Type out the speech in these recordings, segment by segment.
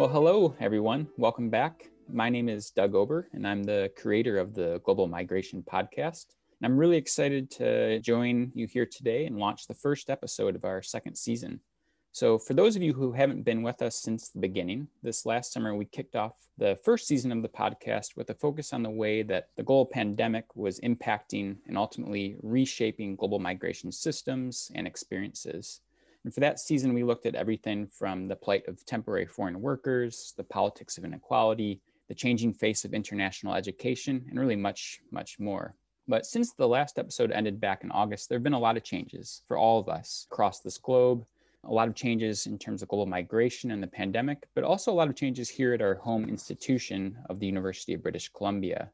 Well, hello, everyone. Welcome back. My name is Doug Ober, and I'm the creator of the Global Migration Podcast. And I'm really excited to join you here today and launch the first episode of our second season. So, for those of you who haven't been with us since the beginning, this last summer we kicked off the first season of the podcast with a focus on the way that the global pandemic was impacting and ultimately reshaping global migration systems and experiences. And for that season, we looked at everything from the plight of temporary foreign workers, the politics of inequality, the changing face of international education, and really much, much more. But since the last episode ended back in August, there have been a lot of changes for all of us across this globe. A lot of changes in terms of global migration and the pandemic, but also a lot of changes here at our home institution of the University of British Columbia.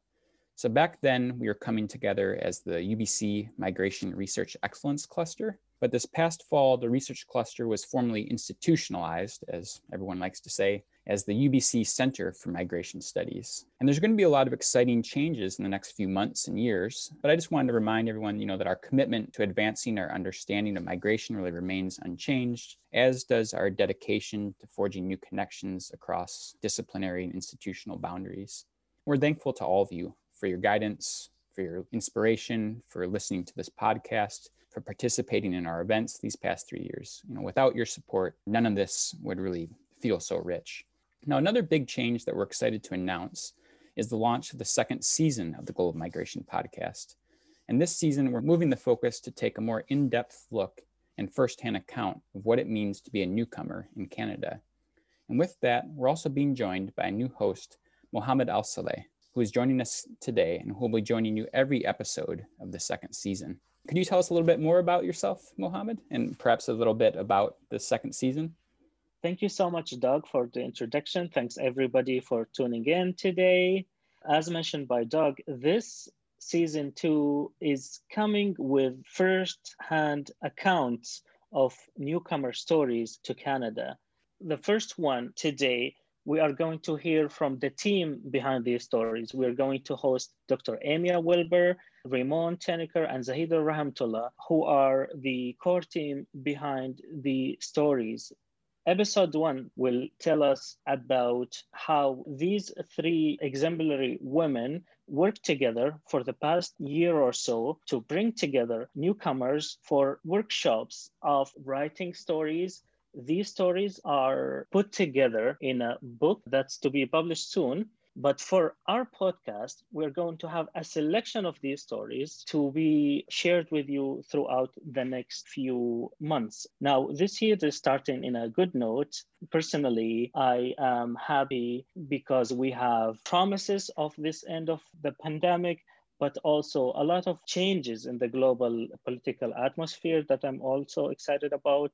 So back then, we were coming together as the UBC Migration Research Excellence Cluster, but this past fall, the research cluster was formally institutionalized, as everyone likes to say, as the UBC Center for Migration Studies. And there's going to be a lot of exciting changes in the next few months and years. But I just wanted to remind everyone, you know, that our commitment to advancing our understanding of migration really remains unchanged, as does our dedication to forging new connections across disciplinary and institutional boundaries. We're thankful to all of you for your guidance, for your inspiration, for listening to this podcast, for participating in our events these past three years. You know, without your support, none of this would really feel so rich. Now, another big change that we're excited to announce is the launch of the second season of the Global Migration Podcast. And this season, we're moving the focus to take a more in depth look and firsthand account of what it means to be a newcomer in Canada. And with that, we're also being joined by a new host, Mohammed Al Saleh, who is joining us today and who will be joining you every episode of the second season. Could you tell us a little bit more about yourself, Mohammed, and perhaps a little bit about the second season? Thank you so much, Doug, for the introduction. Thanks, everybody, for tuning in today. As mentioned by Doug, this season two is coming with first-hand accounts of newcomer stories to Canada. The first one today we are going to hear from the team behind these stories. We're going to host Dr. Amea Wilbur, Raymond Teneker, and Zahida Rahmatullah, who are the core team behind the stories. Episode one will tell us about how these three exemplary women worked together for the past year or so to bring together newcomers for workshops of writing stories, these stories are put together in a book that's to be published soon. But for our podcast, we're going to have a selection of these stories to be shared with you throughout the next few months. Now, this year is starting in a good note. Personally, I am happy because we have promises of this end of the pandemic but also a lot of changes in the global political atmosphere that I'm also excited about.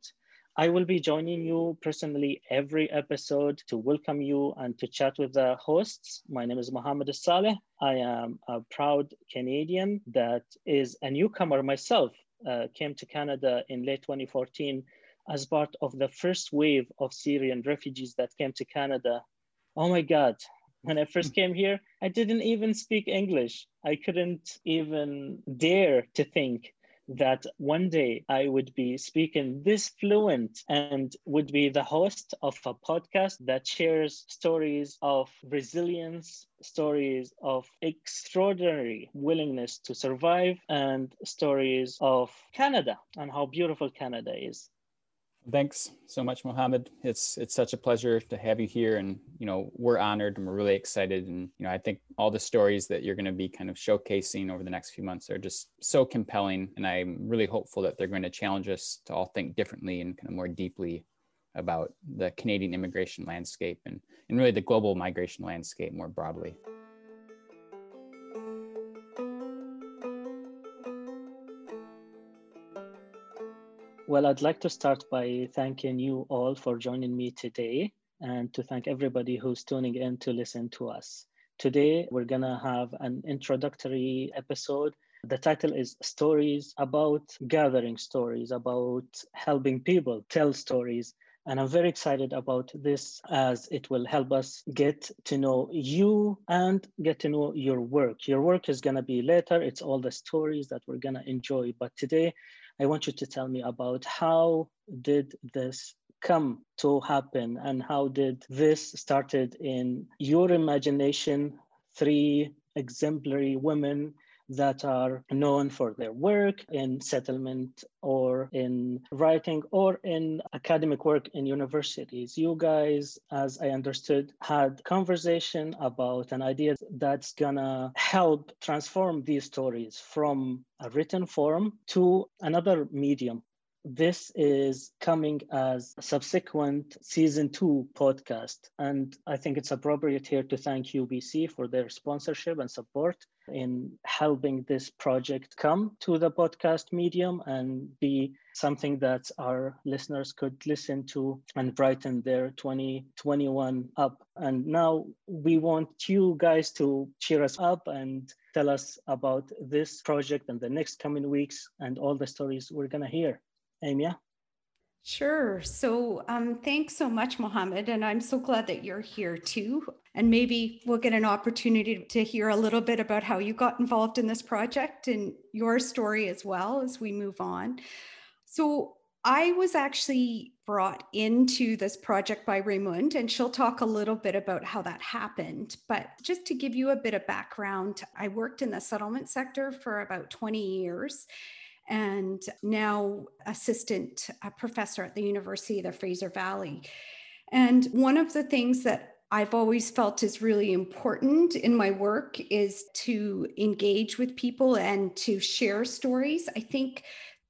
I will be joining you personally every episode to welcome you and to chat with the hosts. My name is Mohammed Saleh. I am a proud Canadian that is a newcomer myself. Uh, came to Canada in late 2014 as part of the first wave of Syrian refugees that came to Canada. Oh my God, when I first came here, I didn't even speak English. I couldn't even dare to think that one day I would be speaking this fluent and would be the host of a podcast that shares stories of resilience, stories of extraordinary willingness to survive, and stories of Canada and how beautiful Canada is. Thanks so much, Mohammed. It's it's such a pleasure to have you here, and you know we're honored and we're really excited. And you know I think all the stories that you're going to be kind of showcasing over the next few months are just so compelling, and I'm really hopeful that they're going to challenge us to all think differently and kind of more deeply about the Canadian immigration landscape and and really the global migration landscape more broadly. Well, I'd like to start by thanking you all for joining me today and to thank everybody who's tuning in to listen to us. Today, we're going to have an introductory episode. The title is Stories about gathering stories, about helping people tell stories. And I'm very excited about this as it will help us get to know you and get to know your work. Your work is going to be later, it's all the stories that we're going to enjoy. But today, I want you to tell me about how did this come to happen and how did this started in your imagination three exemplary women that are known for their work in settlement or in writing or in academic work in universities. You guys, as I understood, had conversation about an idea that's gonna help transform these stories from a written form to another medium this is coming as a subsequent season two podcast. And I think it's appropriate here to thank UBC for their sponsorship and support in helping this project come to the podcast medium and be something that our listeners could listen to and brighten their 2021 up. And now we want you guys to cheer us up and tell us about this project and the next coming weeks and all the stories we're going to hear. Amea? Sure. So um, thanks so much, Mohammed. And I'm so glad that you're here too. And maybe we'll get an opportunity to hear a little bit about how you got involved in this project and your story as well as we move on. So I was actually brought into this project by Raymond, and she'll talk a little bit about how that happened. But just to give you a bit of background, I worked in the settlement sector for about 20 years and now assistant uh, professor at the University of the Fraser Valley. And one of the things that I've always felt is really important in my work is to engage with people and to share stories. I think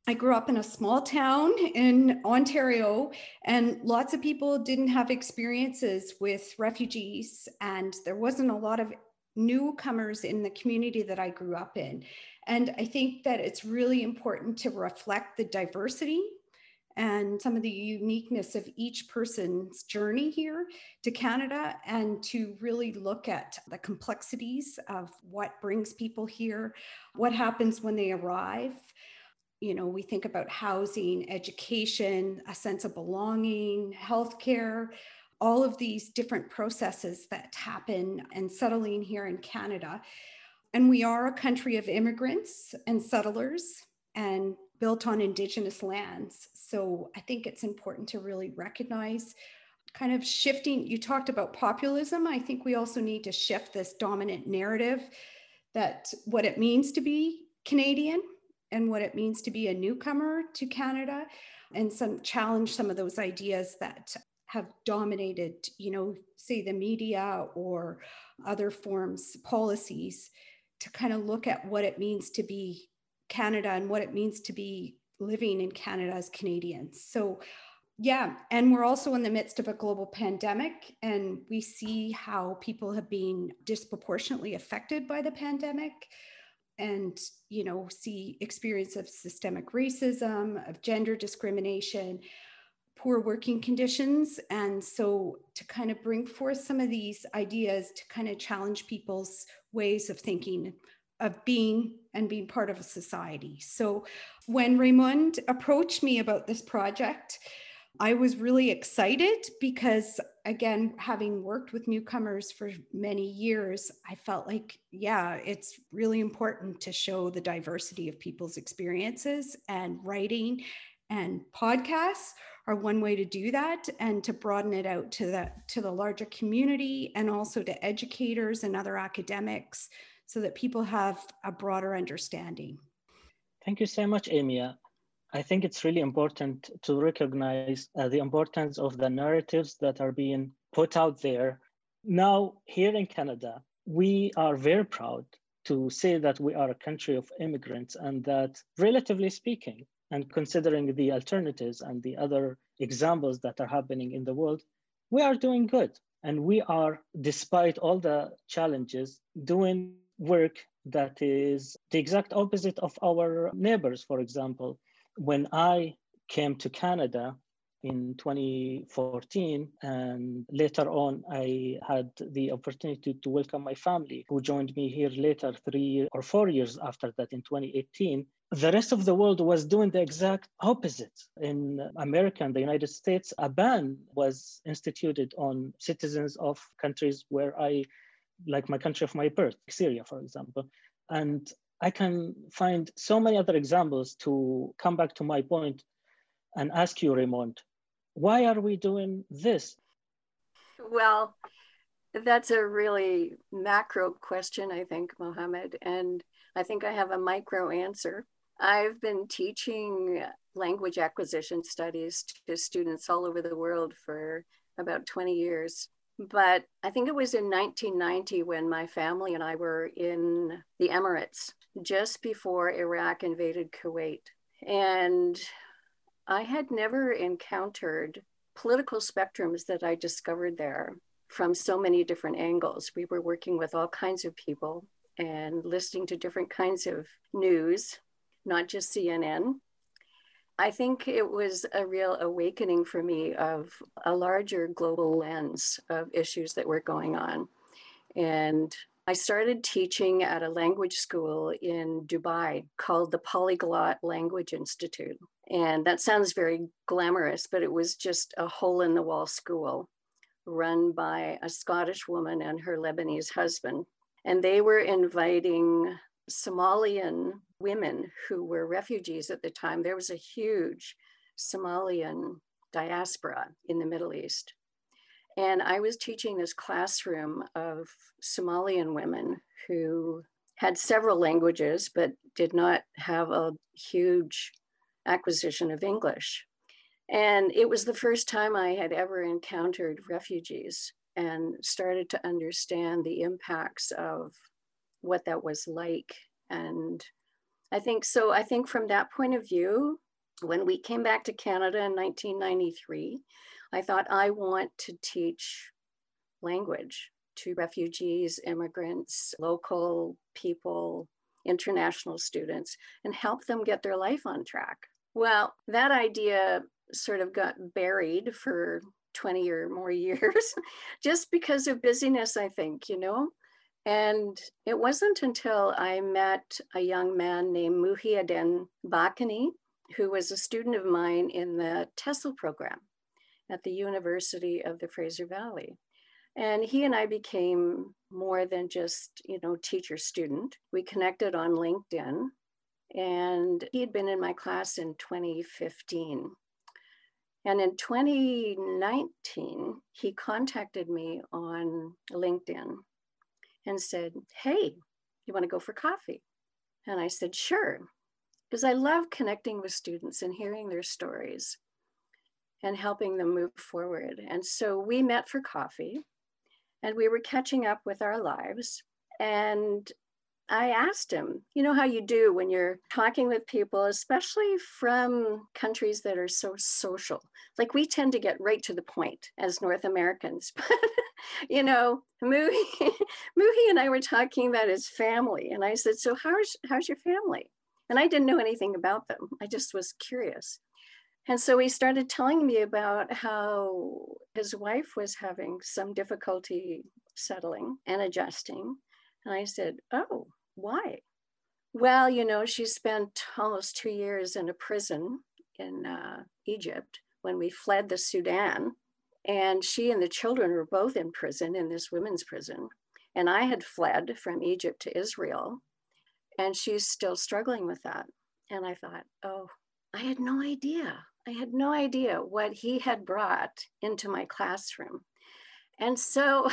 I grew up in a small town in Ontario, and lots of people didn't have experiences with refugees, and there wasn't a lot of newcomers in the community that I grew up in. And I think that it's really important to reflect the diversity and some of the uniqueness of each person's journey here to Canada and to really look at the complexities of what brings people here, what happens when they arrive. You know, we think about housing, education, a sense of belonging, healthcare, all of these different processes that happen and settling here in Canada. And we are a country of immigrants and settlers and built on Indigenous lands. So I think it's important to really recognize kind of shifting. You talked about populism. I think we also need to shift this dominant narrative that what it means to be Canadian and what it means to be a newcomer to Canada and some challenge some of those ideas that have dominated, you know, say the media or other forms, policies to kind of look at what it means to be Canada and what it means to be living in Canada as Canadians. So, yeah, and we're also in the midst of a global pandemic, and we see how people have been disproportionately affected by the pandemic and you know see experience of systemic racism of gender discrimination poor working conditions and so to kind of bring forth some of these ideas to kind of challenge people's ways of thinking, of being and being part of a society. So when Raymond approached me about this project, I was really excited because, again, having worked with newcomers for many years, I felt like, yeah, it's really important to show the diversity of people's experiences and writing and podcasts are one way to do that and to broaden it out to the to the larger community and also to educators and other academics so that people have a broader understanding. Thank you so much, Amea. I think it's really important to recognize uh, the importance of the narratives that are being put out there. Now, here in Canada, we are very proud to say that we are a country of immigrants and that, relatively speaking, and considering the alternatives and the other examples that are happening in the world, we are doing good. And we are, despite all the challenges, doing work that is the exact opposite of our neighbors, for example. When I came to Canada in 2014, and later on, I had the opportunity to welcome my family, who joined me here later, three or four years after that in 2018 the rest of the world was doing the exact opposite. In America and the United States, a ban was instituted on citizens of countries where I, like my country of my birth, Syria, for example. And I can find so many other examples to come back to my point and ask you, Raymond, why are we doing this? Well, that's a really macro question, I think, Mohammed. And I think I have a micro answer. I've been teaching language acquisition studies to students all over the world for about 20 years. But I think it was in 1990 when my family and I were in the Emirates just before Iraq invaded Kuwait. And I had never encountered political spectrums that I discovered there from so many different angles. We were working with all kinds of people and listening to different kinds of news, not just CNN. I think it was a real awakening for me of a larger global lens of issues that were going on. And I started teaching at a language school in Dubai called the Polyglot Language Institute. And that sounds very glamorous, but it was just a hole in the wall school run by a Scottish woman and her Lebanese husband. And they were inviting Somalian women who were refugees at the time. There was a huge Somalian diaspora in the Middle East. And I was teaching this classroom of Somalian women who had several languages, but did not have a huge acquisition of English. And it was the first time I had ever encountered refugees and started to understand the impacts of what that was like. And I think so. I think from that point of view, when we came back to Canada in 1993, I thought I want to teach language to refugees, immigrants, local people, international students, and help them get their life on track. Well, that idea sort of got buried for 20 or more years just because of busyness, I think, you know. And it wasn't until I met a young man named Muhyiddin Bakani, who was a student of mine in the TESOL program at the University of the Fraser Valley. And he and I became more than just, you know, teacher student. We connected on LinkedIn and he had been in my class in 2015. And in 2019, he contacted me on LinkedIn and said, Hey, you want to go for coffee? And I said, Sure, because I love connecting with students and hearing their stories and helping them move forward. And so we met for coffee and we were catching up with our lives. And I asked him, you know how you do when you're talking with people, especially from countries that are so social. Like we tend to get right to the point as North Americans. But, you know, Muhi, Muhi and I were talking about his family. And I said, so how's, how's your family? And I didn't know anything about them. I just was curious. And so he started telling me about how his wife was having some difficulty settling and adjusting. And I said, Oh, why? Well, you know, she spent almost two years in a prison in uh, Egypt when we fled the Sudan. And she and the children were both in prison in this women's prison. And I had fled from Egypt to Israel. And she's still struggling with that. And I thought, oh, I had no idea. I had no idea what he had brought into my classroom. And so,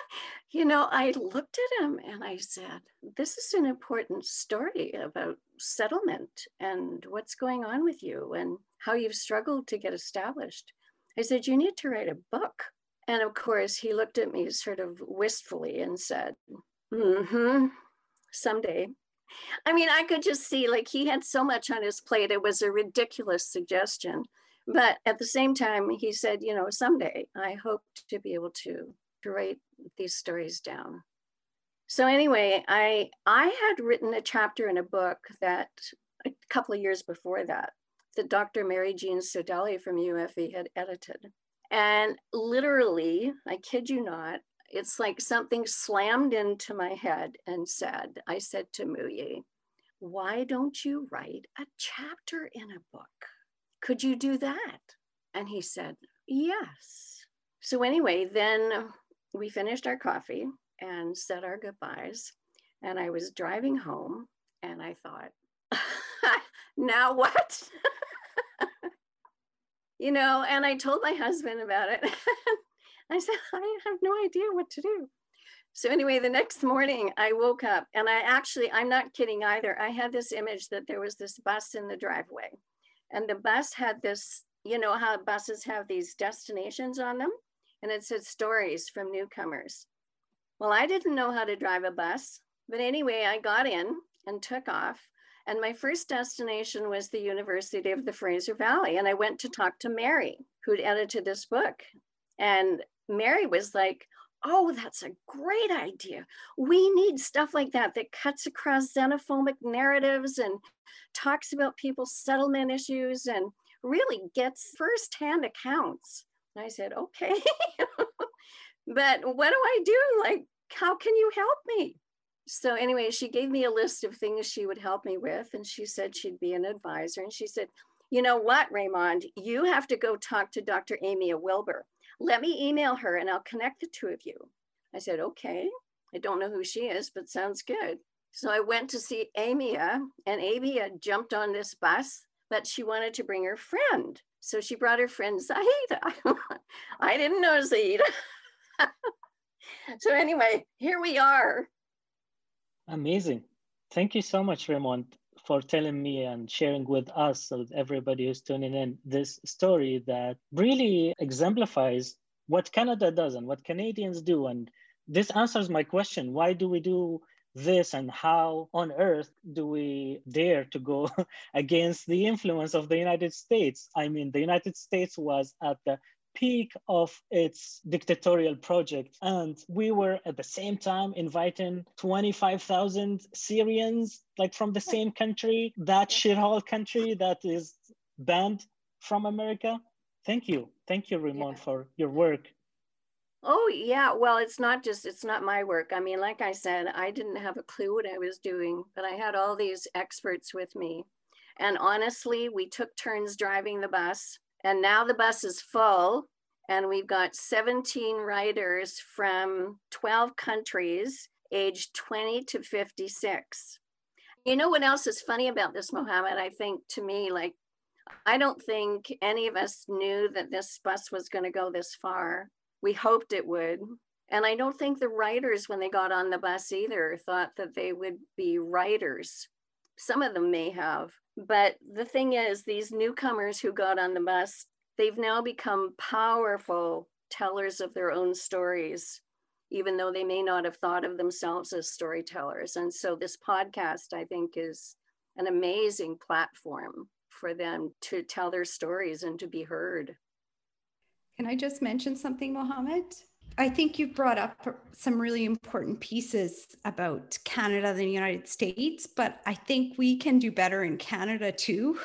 you know, I looked at him and I said, This is an important story about settlement and what's going on with you and how you've struggled to get established. I said, You need to write a book. And of course, he looked at me sort of wistfully and said, Mm hmm, someday. I mean, I could just see like he had so much on his plate. It was a ridiculous suggestion. But at the same time, he said, you know, someday I hope to be able to, to write these stories down. So anyway, I I had written a chapter in a book that a couple of years before that, that Dr. Mary Jean Sodeli from UFV had edited. And literally, I kid you not, it's like something slammed into my head and said, I said to Muyi, why don't you write a chapter in a book? Could you do that? And he said, yes. So anyway, then we finished our coffee and said our goodbyes. And I was driving home and I thought, now what? you know, and I told my husband about it. I said, I have no idea what to do. So anyway, the next morning I woke up and I actually, I'm not kidding either. I had this image that there was this bus in the driveway and the bus had this, you know, how buses have these destinations on them and it said stories from newcomers. Well, I didn't know how to drive a bus, but anyway, I got in and took off. And my first destination was the University of the Fraser Valley. And I went to talk to Mary, who'd edited this book. And Mary was like, Oh, that's a great idea. We need stuff like that that cuts across xenophobic narratives and talks about people's settlement issues and really gets firsthand accounts. And I said, Okay. but what do I do? Like, how can you help me? So, anyway, she gave me a list of things she would help me with. And she said she'd be an advisor. And she said, You know what, Raymond? You have to go talk to Dr. Amy Wilbur let me email her and I'll connect the two of you. I said, okay. I don't know who she is, but sounds good. So I went to see Amea, and Amea jumped on this bus, but she wanted to bring her friend. So she brought her friend Zaida. I didn't know Zaida. so anyway, here we are. Amazing. Thank you so much, Raymond, for telling me and sharing with us, with everybody who's tuning in, this story that really exemplifies what Canada does and what Canadians do. And this answers my question why do we do this and how on earth do we dare to go against the influence of the United States? I mean, the United States was at the peak of its dictatorial project. And we were at the same time inviting 25,000 Syrians, like from the same country, that shithole country that is banned from America. Thank you. Thank you, Raymond, yeah. for your work. Oh, yeah. Well, it's not just, it's not my work. I mean, like I said, I didn't have a clue what I was doing, but I had all these experts with me. And honestly, we took turns driving the bus. And now the bus is full. And we've got 17 riders from 12 countries, aged 20 to 56. You know what else is funny about this, Mohammed? I think to me, like, I don't think any of us knew that this bus was going to go this far. We hoped it would. And I don't think the writers, when they got on the bus either, thought that they would be writers. Some of them may have. But the thing is, these newcomers who got on the bus, they've now become powerful tellers of their own stories, even though they may not have thought of themselves as storytellers. And so this podcast, I think, is an amazing platform for them to tell their stories and to be heard. Can I just mention something, Mohammed? I think you brought up some really important pieces about Canada and the United States, but I think we can do better in Canada too.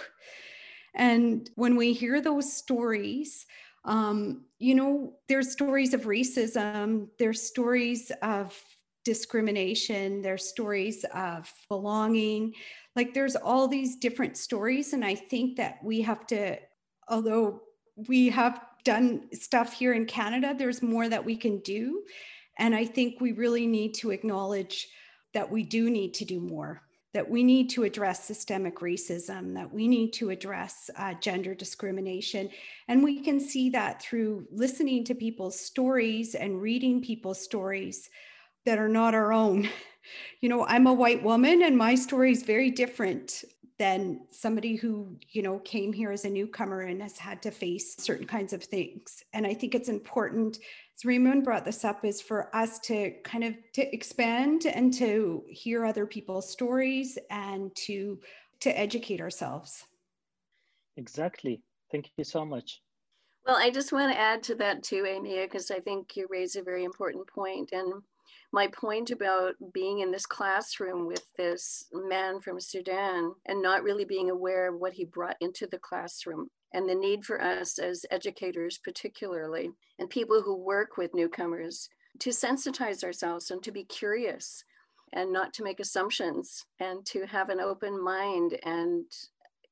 And when we hear those stories, um, you know, there's stories of racism, there's stories of discrimination, there's stories of belonging. Like there's all these different stories. And I think that we have to, although we have done stuff here in Canada, there's more that we can do. And I think we really need to acknowledge that we do need to do more, that we need to address systemic racism, that we need to address uh, gender discrimination. And we can see that through listening to people's stories and reading people's stories that are not our own. You know, I'm a white woman and my story is very different than somebody who you know came here as a newcomer and has had to face certain kinds of things. And i think it's important as raymond brought this up is for us to kind of to expand and to hear other people's stories and to to educate ourselves. Exactly. Thank you so much. Well i just want to add to that too amy because i think you raise a very important point and my point about being in this classroom with this man from Sudan and not really being aware of what he brought into the classroom and the need for us as educators, particularly, and people who work with newcomers to sensitize ourselves and to be curious and not to make assumptions and to have an open mind and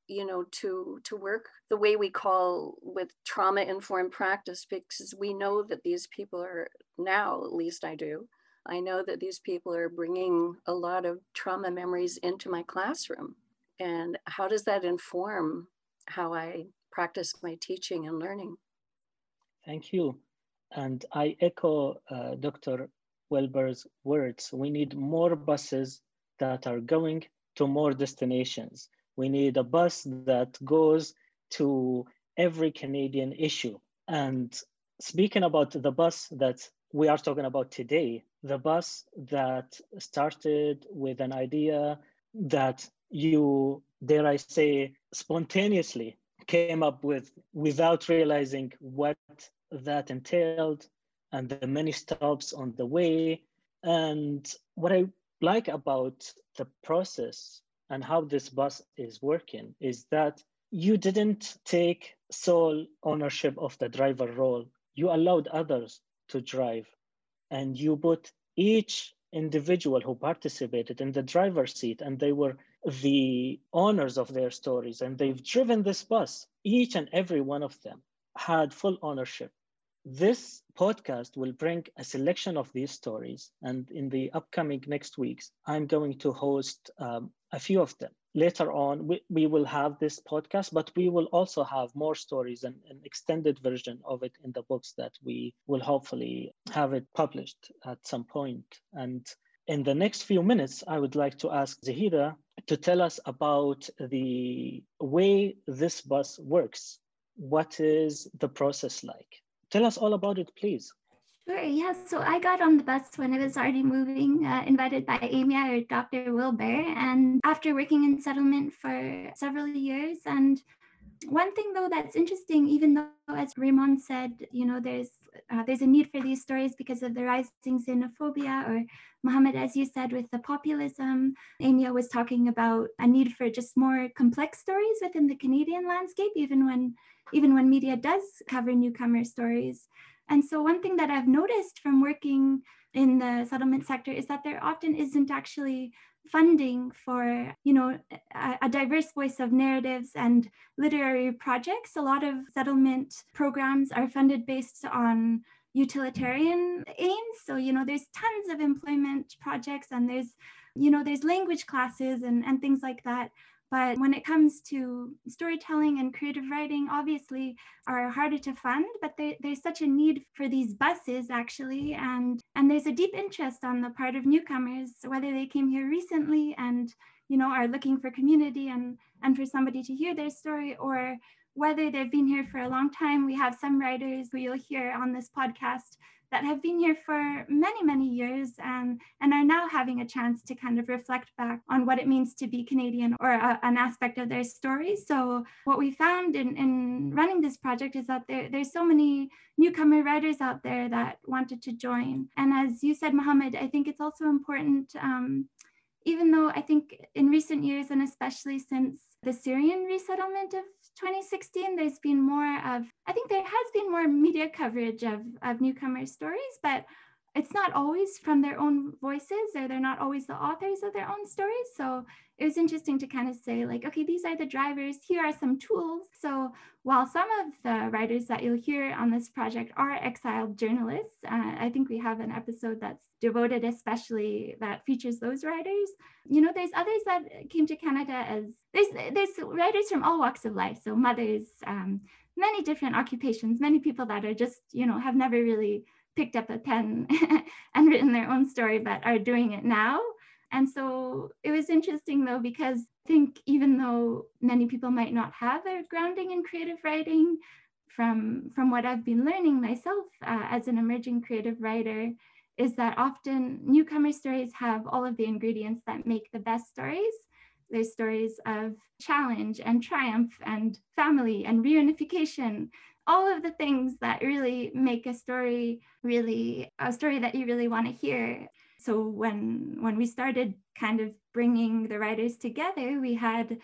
you know to to work the way we call with trauma informed practice because we know that these people are now at least i do I know that these people are bringing a lot of trauma memories into my classroom. And how does that inform how I practice my teaching and learning. Thank you. And I echo uh, Dr. Wilbur's words. We need more buses that are going to more destinations. We need a bus that goes to every Canadian issue. And speaking about the bus that we are talking about today, the bus that started with an idea that you, dare I say, spontaneously came up with without realizing what that entailed and the many stops on the way. And what I like about the process and how this bus is working is that you didn't take sole ownership of the driver role. You allowed others to drive. And you put each individual who participated in the driver's seat and they were the owners of their stories and they've driven this bus. Each and every one of them had full ownership. This podcast will bring a selection of these stories and in the upcoming next weeks i'm going to host um, a few of them later on we, we will have this podcast but we will also have more stories and an extended version of it in the books that we will hopefully have it published at some point. And in the next few minutes i would like to ask zahida to tell us about the way this bus works. What is the process like? Tell us all about it please Sure. Yeah. So I got on the bus when I was already moving, uh, invited by Amy or Dr. Wilbur. And after working in settlement for several years, and one thing though that's interesting, even though as Raymond said, you know, there's uh, there's a need for these stories because of the rising xenophobia, or Mohammed, as you said, with the populism. Amy was talking about a need for just more complex stories within the Canadian landscape, even when even when media does cover newcomer stories. And so, one thing that I've noticed from working in the settlement sector is that there often isn't actually funding for you know a, a, diverse voice of narratives and literary projects. A lot of settlement programs are funded based on utilitarian aims. So you know there's tons of employment projects and there's you know there's language classes and, and things like that but when it comes to storytelling and creative writing, obviously are harder to fund, but there, there's such a need for these buses actually. And, and there's a deep interest on the part of newcomers, whether they came here recently and you know are looking for community and, and for somebody to hear their story or whether they've been here for a long time. We have some writers who you'll hear on this podcast that have been here for many, many years and, and are now having a chance to kind of reflect back on what it means to be Canadian or a, an aspect of their story. So, what we found in, in running this project is that there, there's so many newcomer writers out there that wanted to join. And as you said, Mohammed, I think it's also important. Um, even though I think in recent years, and especially since the Syrian resettlement of 2016, there's been more of, I think there has been more media coverage of, of newcomer stories, but it's not always from their own voices or they're not always the authors of their own stories. So it was interesting to kind of say, like, okay, these are the drivers, here are some tools. So while some of the writers that you'll hear on this project are exiled journalists, uh, I think we have an episode that's devoted especially that features those writers. You know, there's others that came to Canada as there's there's writers from all walks of life. So mothers, um, many different occupations, many people that are just, you know, have never really picked up a pen and written their own story, but are doing it now. And so it was interesting though, because I think even though many people might not have a grounding in creative writing, from, from what I've been learning myself uh, as an emerging creative writer, is that often newcomer stories have all of the ingredients that make the best stories. There's stories of challenge and triumph and family and reunification all of the things that really make a story really a story that you really want to hear. So when when we started kind of bringing the writers together we had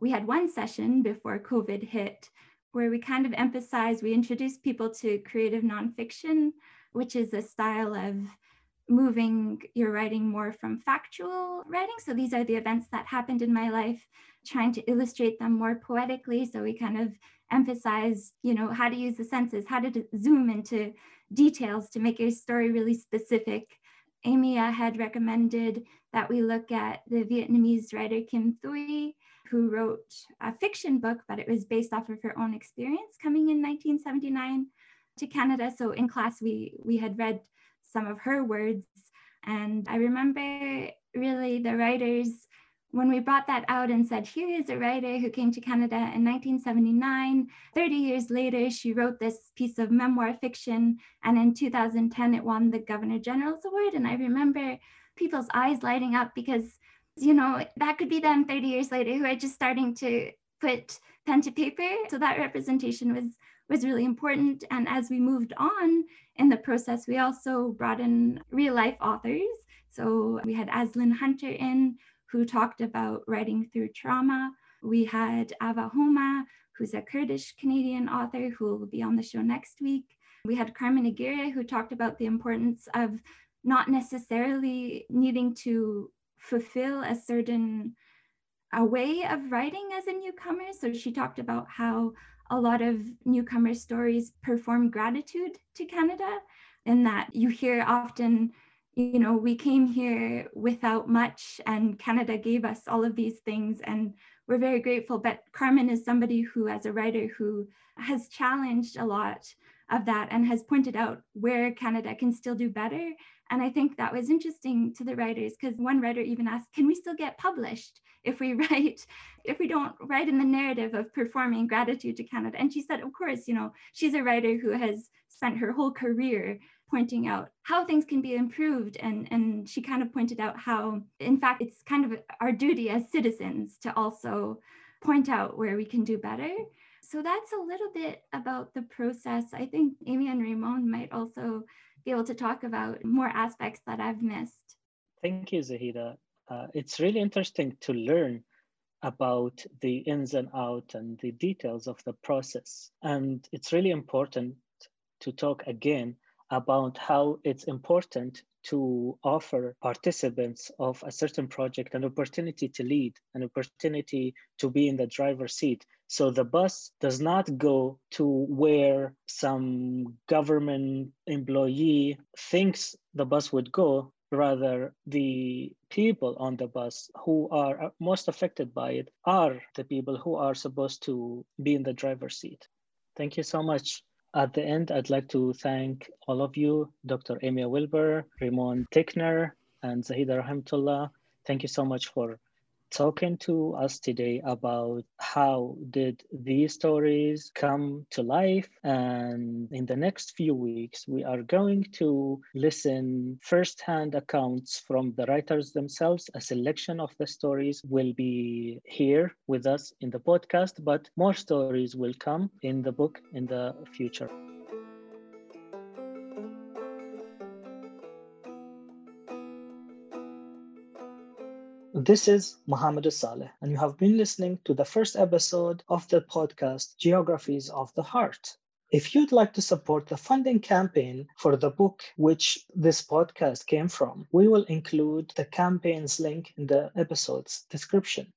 we had one session before covid hit where we kind of emphasized we introduced people to creative nonfiction which is a style of moving your writing more from factual writing. So these are the events that happened in my life trying to illustrate them more poetically so we kind of emphasize, you know, how to use the senses, how to zoom into details to make your story really specific. Amy uh, had recommended that we look at the Vietnamese writer Kim Thuy who wrote a fiction book, but it was based off of her own experience coming in 1979 to Canada. So in class, we, we had read some of her words. And I remember really the writers, when we brought that out and said, here is a writer who came to Canada in 1979. 30 years later, she wrote this piece of memoir fiction. And in 2010, it won the Governor General's Award. And I remember people's eyes lighting up because, you know, that could be them 30 years later who are just starting to put pen to paper. So that representation was was really important. And as we moved on in the process, we also brought in real life authors. So we had Aislinn Hunter in, who talked about writing through trauma. We had Ava Homa, who's a Kurdish Canadian author who will be on the show next week. We had Carmen Aguirre, who talked about the importance of not necessarily needing to fulfill a certain a way of writing as a newcomer. So she talked about how a lot of newcomer stories perform gratitude to Canada, in that you hear often, you know, we came here without much and Canada gave us all of these things and we're very grateful. But Carmen is somebody who, as a writer, who has challenged a lot of that and has pointed out where Canada can still do better. And I think that was interesting to the writers because one writer even asked, can we still get published if we write, if we don't write in the narrative of performing gratitude to Canada? And she said, of course, you know, she's a writer who has spent her whole career pointing out how things can be improved and and she kind of pointed out how in fact it's kind of our duty as citizens to also point out where we can do better so that's a little bit about the process. I think Amy and Ramon might also be able to talk about more aspects that I've missed. Thank you, Zahida. Uh, it's really interesting to learn about the ins and outs and the details of the process. And it's really important to talk again about how it's important to offer participants of a certain project an opportunity to lead, an opportunity to be in the driver's seat. So the bus does not go to where some government employee thinks the bus would go. Rather, the people on the bus who are most affected by it are the people who are supposed to be in the driver's seat. Thank you so much. At the end, I'd like to thank all of you, Dr. Amea Wilbur, Ramon Tickner, and Zahida Rahmatullah. Thank you so much for talking to us today about how did these stories come to life. And in the next few weeks we are going to listen firsthand accounts from the writers themselves. A selection of the stories will be here with us in the podcast but more stories will come in the book in the future This is Mohammed Saleh, and you have been listening to the first episode of the podcast Geographies of the Heart. If you'd like to support the funding campaign for the book which this podcast came from, we will include the campaign's link in the episode's description.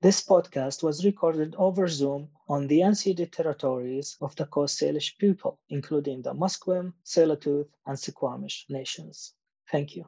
This podcast was recorded over Zoom on the unceded territories of the Coast Salish people, including the Musqueam, Tsleil-Waututh, and Squamish nations. Thank you.